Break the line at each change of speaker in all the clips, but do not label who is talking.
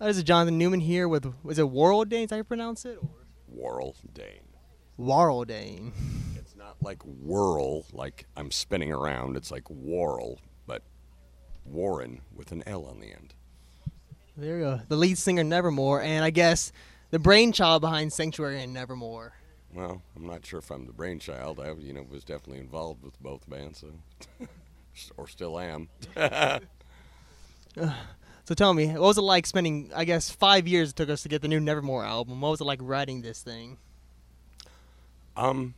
This is Jonathan Newman here with was it Warrel Dane? Is that how you pronounce it? Or
Warrel Dane.
Warrel Dane.
It's not like whirl, like I'm spinning around. It's like Warrel, but Warren with an L on the end.
There you go. The lead singer Nevermore, and I guess the brainchild behind Sanctuary and Nevermore.
Well, I'm not sure if I'm the brainchild. I, you know, was definitely involved with both bands, so or still am.
So tell me, what was it like spending? I guess five years it took us to get the new Nevermore album. What was it like writing this thing?
Um,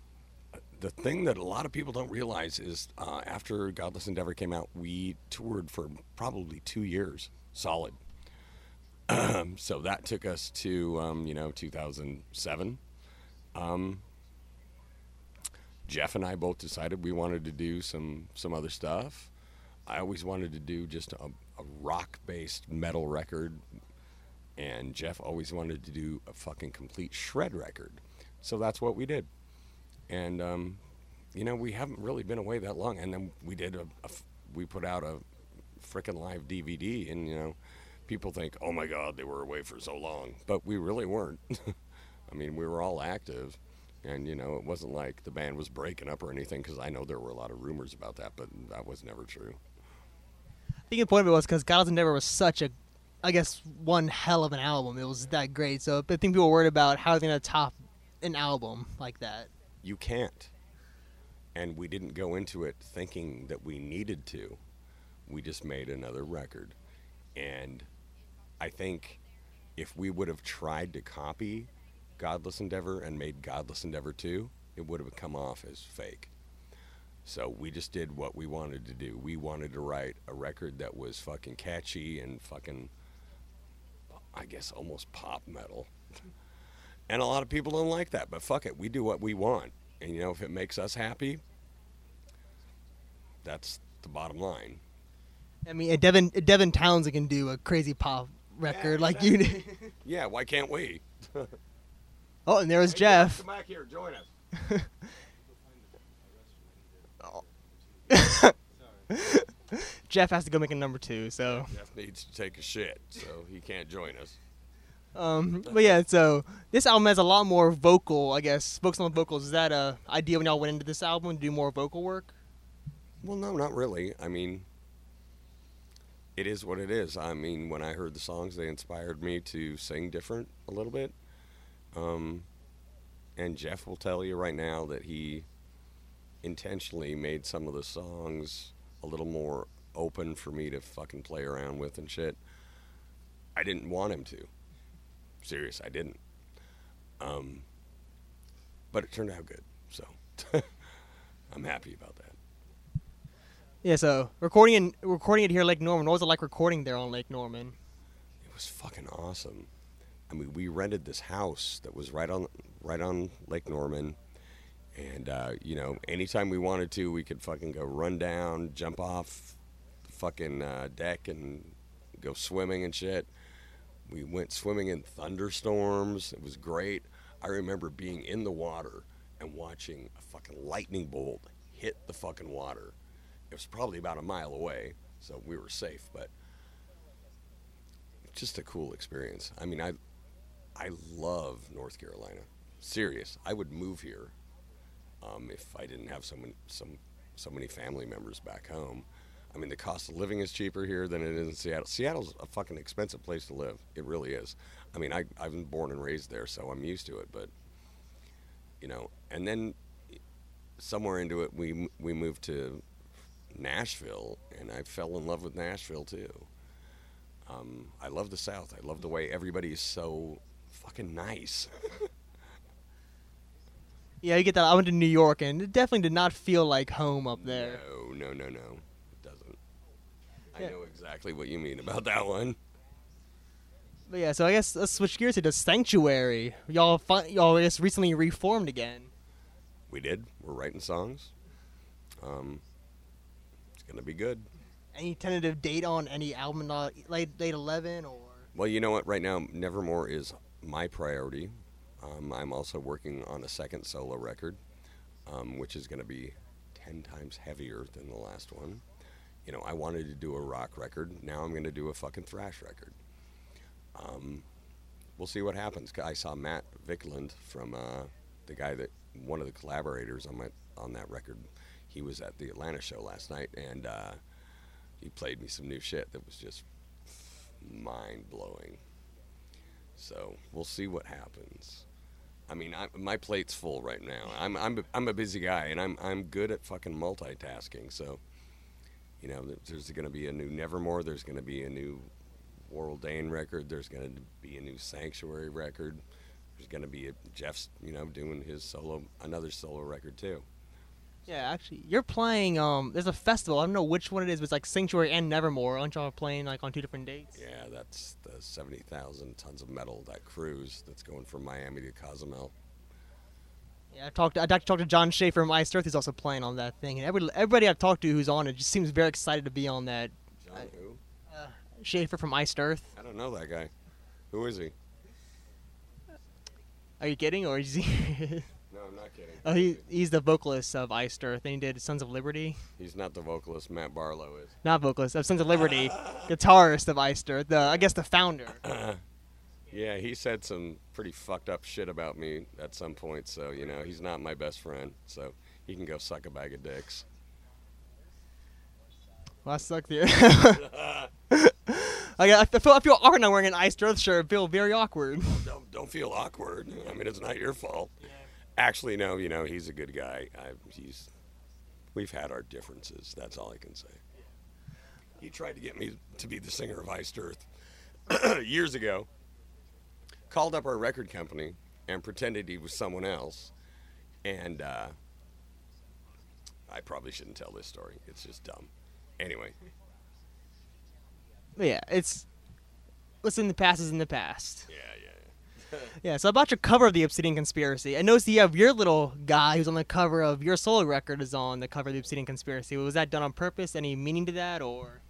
the thing that a lot of people don't realize is uh, after Godless Endeavor came out, we toured for probably two years solid. so that took us to um, you know 2007. Um, Jeff and I both decided we wanted to do some some other stuff. I always wanted to do just a, a rock based metal record, and Jeff always wanted to do a fucking complete shred record. So that's what we did. And um, you know, we haven't really been away that long. And then we did a, we put out a freaking live DVD, and you know, people think, oh my god, they were away for so long, but we really weren't. I mean, we were all active. And you know, it wasn't like the band was breaking up or anything, because I know there were a lot of rumors about that, but that was never true.
I think the point of it was because Godless Endeavor was such a, I guess, one hell of an album. It was that great. So I think people were worried about how they're going to top an album like that.
You can't. And we didn't go into it thinking that we needed to. We just made another record. And I think if we would have tried to copy Godless Endeavor and made Godless Endeavor 2, it would have come off as fake. So we just did what we wanted to do. We wanted to write a record that was fucking catchy and fucking, I guess, almost pop metal. And a lot of people don't like that, but fuck it, we do what we want. And you know, if it makes us happy, that's the bottom line.
I mean, Devin Devin Townsend can do a crazy pop record like you did.
Yeah, why can't we?
Oh, and there was
Hey,
Jeff.
Come back here, join us.
Jeff has to go make a number two. So,
Jeff needs to take a shit, so he can't join us.
um, but yeah, so this album has a lot more vocal, I guess, focused on vocals. Is that a idea when y'all went into this album to do more vocal work?
Well, no, not really. I mean, it is what it is. I mean, when I heard the songs, they inspired me to sing different a little bit. Um, and Jeff will tell you right now that he intentionally made some of the songs a little more open for me to fucking play around with and shit. I didn't want him to. Serious, I didn't. Um, but it turned out good, so I'm happy about that.
Yeah. So recording in, recording it here, at Lake Norman. What was it like recording there on Lake Norman?
It was fucking awesome. I mean, we rented this house that was right on right on Lake Norman, and uh, you know, anytime we wanted to, we could fucking go run down, jump off the fucking uh, deck, and go swimming and shit. We went swimming in thunderstorms. It was great. I remember being in the water and watching a fucking lightning bolt hit the fucking water. It was probably about a mile away, so we were safe, but just a cool experience. I mean, I I love North Carolina. Serious. I would move here um, if I didn't have so many some so many family members back home. I mean, the cost of living is cheaper here than it is in Seattle. Seattle's a fucking expensive place to live. It really is. I mean, I I've been born and raised there, so I'm used to it. But you know, and then somewhere into it, we we moved to Nashville, and I fell in love with Nashville too. Um, I love the South. I love the way everybody is so fucking nice.
Yeah, you get that. I went to New York, and it definitely did not feel like home up there.
No, no, no, no. It doesn't. I know exactly what you mean about that one.
But yeah, so I guess let's switch gears to the Sanctuary. Y'all, fi- y'all, I guess recently reformed again.
We did. We're writing songs. Um, it's gonna be good.
Any tentative date on any album? Uh, late, late eleven or?
Well, you know what? Right now, Nevermore is my priority. Um, I'm also working on a second solo record, um, which is going to be 10 times heavier than the last one. You know, I wanted to do a rock record. Now I'm going to do a fucking thrash record. um, we'll see what happens. I saw Matt Wicklund from uh, the guy that one of the collaborators on my on that record. He was at the Atlanta show last night, and uh, he played me some new shit that was just mind blowing. So we'll see what happens. I mean, I, my plate's full right now. I'm I'm I'm a busy guy, and I'm I'm good at fucking multitasking. So, you know, there's going to be a new Nevermore. There's going to be a new Warrel Dane record. There's going to be a new Sanctuary record. There's going to be a, Jeff's, you know, doing his solo another solo record too.
Yeah, actually, you're playing. Um, there's a festival. I don't know which one it is, but it's like Sanctuary and Nevermore. Aren't y'all playing like on two different dates?
Yeah, that's the seventy thousand tons of metal that cruise that's going from Miami to Cozumel.
Yeah, I talked. I talked to Jon Schaffer from Iced Earth. Who's also playing on that thing, and everybody, everybody I've talked to who's on it just seems very excited to be on that.
John who?
Uh, Schaffer from Iced Earth.
I don't know that guy. Who is he?
Are you kidding, or is he?
No, I'm not kidding.
oh, he he's the vocalist of Iced Earth, and he did Sons of Liberty.
He's not the vocalist. Matt Barlow is.
Not vocalist of Sons of Liberty, guitarist of Iced Earth. The I guess the founder.
Yeah, he said some pretty fucked up shit about me at some point. So you know, he's not my best friend. So he can go suck a bag of dicks.
Well, that sucks. Here. I, I feel I feel awkward not wearing an Iced Earth shirt. I feel very awkward.
Don't don't feel awkward. I mean, it's not your fault. Actually, no. You know, he's a good guy. I, he's. We've had our differences. That's all I can say. He tried to get me to be the singer of Iced Earth years ago. Called up our record company and pretended he was someone else, and uh, I probably shouldn't tell this story. It's just dumb. Anyway,
But yeah, it's Listen, the past is in the past.
yeah, yeah.
Yeah, so about your cover of the Obsidian Conspiracy, I noticed you have your little guy who's on the cover of your solo record is on the cover of the Obsidian Conspiracy. Was that done on purpose? Any meaning to that, or?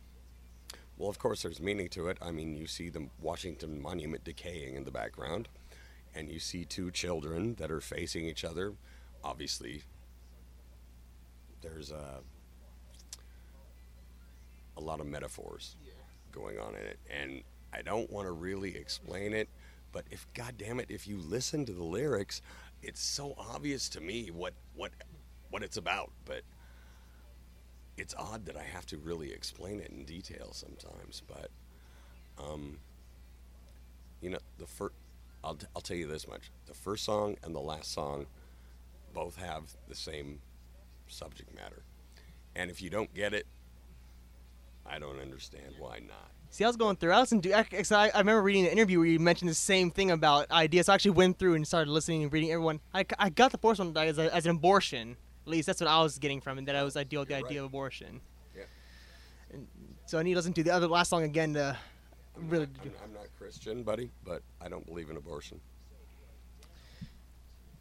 Well, of course, there's meaning to it. I mean, you see the Washington Monument decaying in the background, and you see two children that are facing each other. Obviously, there's a, a lot of metaphors going on in it, and I don't want to really explain it, but if, God damn it, if you listen to the lyrics, it's so obvious to me what what what it's about, but it's odd that I have to really explain it in detail sometimes, but um, you know, the first I'll, t- I'll tell you this much: the first song and the last song both have the same subject matter, and if you don't get it, I don't understand why not.
See, I was going through. I was do. I, I remember reading an interview where you mentioned the same thing about ideas. So I actually went through and started listening and reading everyone. I, I got the first one as, a, as an abortion. At least that's what I was getting from it. That I was ideal with the
You're
idea
right.
of abortion.
Yeah.
And so I need to listen to the other last song again to
I'm
really.
not, I'm, I'm not Christian, buddy, but I don't believe in abortion.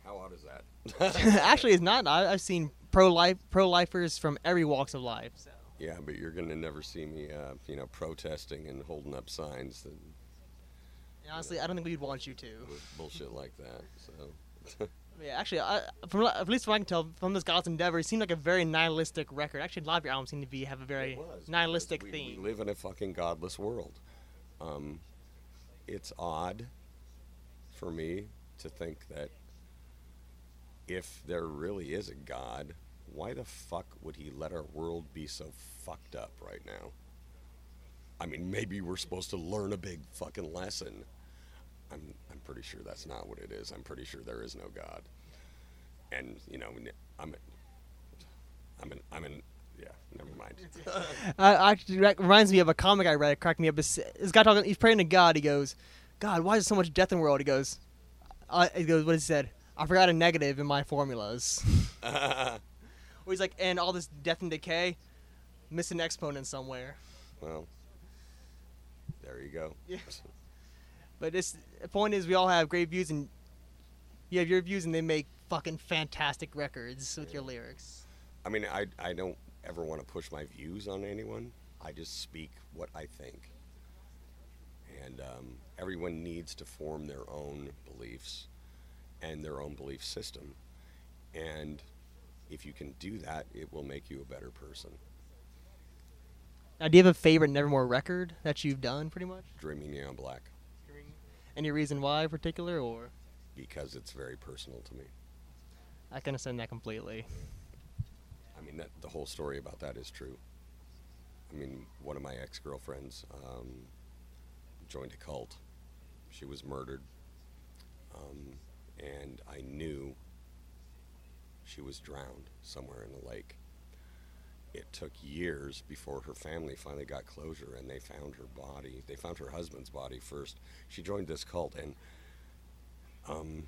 How odd is that?
actually, it's not. I, I've seen pro life pro lifers from every walks of life. So.
Yeah, but you're gonna never see me, uh, you know, protesting and holding up signs that,
And honestly, I don't think we'd want you to.
with bullshit like that. So,
Yeah, actually, I, from at least from what I can tell from this Godless Endeavor, it seemed like a very nihilistic record. Actually, a lot of your albums seem to be have a very
was,
nihilistic
we,
theme.
We live in a fucking godless world. Um, it's odd for me to think that if there really is a God, why the fuck would he let our world be so fucked up right now? I mean, maybe we're supposed to learn a big fucking lesson. I'm, I'm pretty sure that's not what it is. I'm pretty sure there is no God. And, you know, I'm, I'm in, I'm in, yeah, never mind.
Uh, actually, that reminds me of a comic I read. It cracked me up. This, this guy talking, he's praying to God. He goes, God, why is there so much death in the world? He goes, uh, he goes, what he said? I forgot a negative in my formulas. Where he's like, and all this death and decay, miss an exponent somewhere.
well, there you go.
Yeah. But this the point is, we all have great views, and you have your views, and they make fucking fantastic records with your lyrics.
I mean, I, I don't ever want to push my views on anyone. I just speak what I think. And um, everyone needs to form their own beliefs and their own belief system. And if you can do that, it will make you a better person.
Now, do you have a favorite Nevermore record that you've done, pretty much?
Dreaming Neon Black.
Any reason why in particular, or
because it's very personal to me.
I can understand that completely.
I mean, that, the whole story about that is true. I mean, one of my ex girlfriends um, joined a cult. She was murdered. Um, and I knew she was drowned somewhere in the lake. It took years before her family finally got closure and they found her body. They found her husband's body first. She joined this cult and um,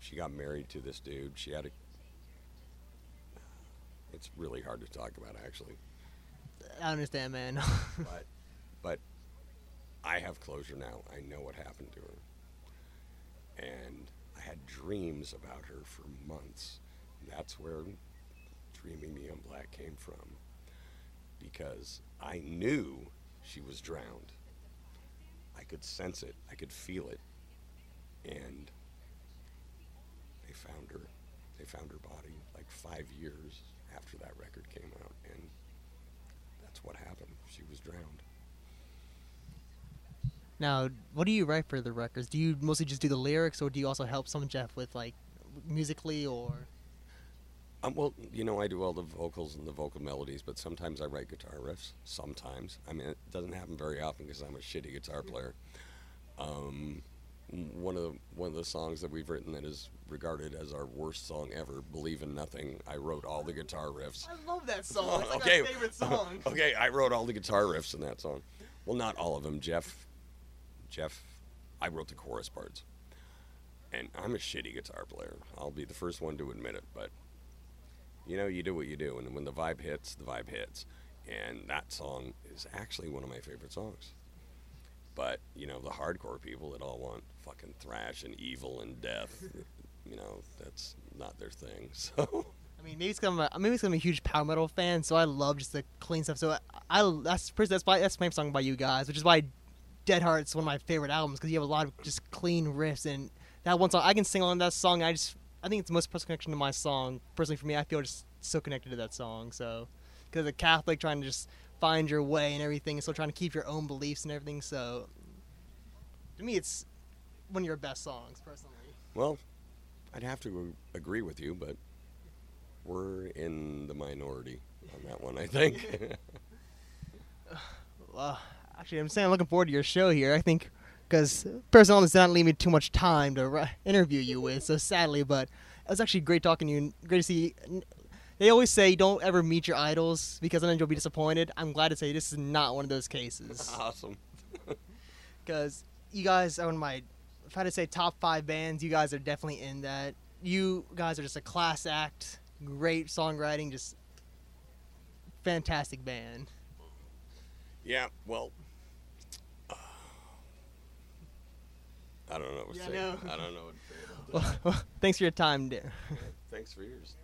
she got married to this dude. She had a it's really hard to talk about actually.
I understand, man.
but but I have closure now. I know what happened to her. And I had dreams about her for months. That's where Dreaming Neon Black came from. Because I knew she was drowned. I could sense it, I could feel it. And they found her. They found her body like five years after that record came out. And that's what happened. She was drowned.
Now, what do you write for the records? Do you mostly just do the lyrics, or do you also help some Jeff with like musically, or?
Um, well, you know, I do all the vocals and the vocal melodies, but sometimes I write guitar riffs. Sometimes, I mean, it doesn't happen very often because I'm a shitty guitar player. Um, one of the one of the songs that we've written that is regarded as our worst song ever, "Believe in Nothing." I wrote all the guitar riffs.
I love that song. It's like
okay,
my favorite song.
okay, I wrote all the guitar riffs in that song. Well, not all of them. Jeff, Jeff, I wrote the chorus parts, and I'm a shitty guitar player. I'll be the first one to admit it, but you know, you do what you do, and when the vibe hits, the vibe hits, and that song is actually one of my favorite songs. But you know, the hardcore people that all want fucking thrash and evil and death, you know, that's not their thing. So.
I mean, maybe it's because I'm a, maybe it's 'cause I'm a huge power metal fan, so I love just the clean stuff. So I, I that's that's why that's my song by you guys, which is why Dead Heart's one of my favorite albums because you have a lot of just clean riffs and that one song I can sing on that song. I just I think it's the most personal connection to my song. Personally, for me, I feel just so connected to that song. So because a Catholic trying to just find your way and everything, and still trying to keep your own beliefs and everything. So to me, it's one of your best songs, personally.
Well, I'd have to agree with you, but we're in the minority on that one, I think.
Well, actually, I'm saying I'm looking forward to your show here. I think because personally, it's not leaving me too much time to ri- interview you with. So sadly, but it was actually great talking to you. and Great to see. You. They always say don't ever meet your idols because then you'll be disappointed. I'm glad to say this is not one of those cases
awesome.
because you guys are one of my. If I had to say top five bands, you guys are definitely in that. You guys are just a class act, great songwriting, just fantastic band.
Yeah, well, I don't know what to
Yeah, I
say.
know.
I don't know what to say about.
Well, thanks for your time, dear.
Thanks for yours.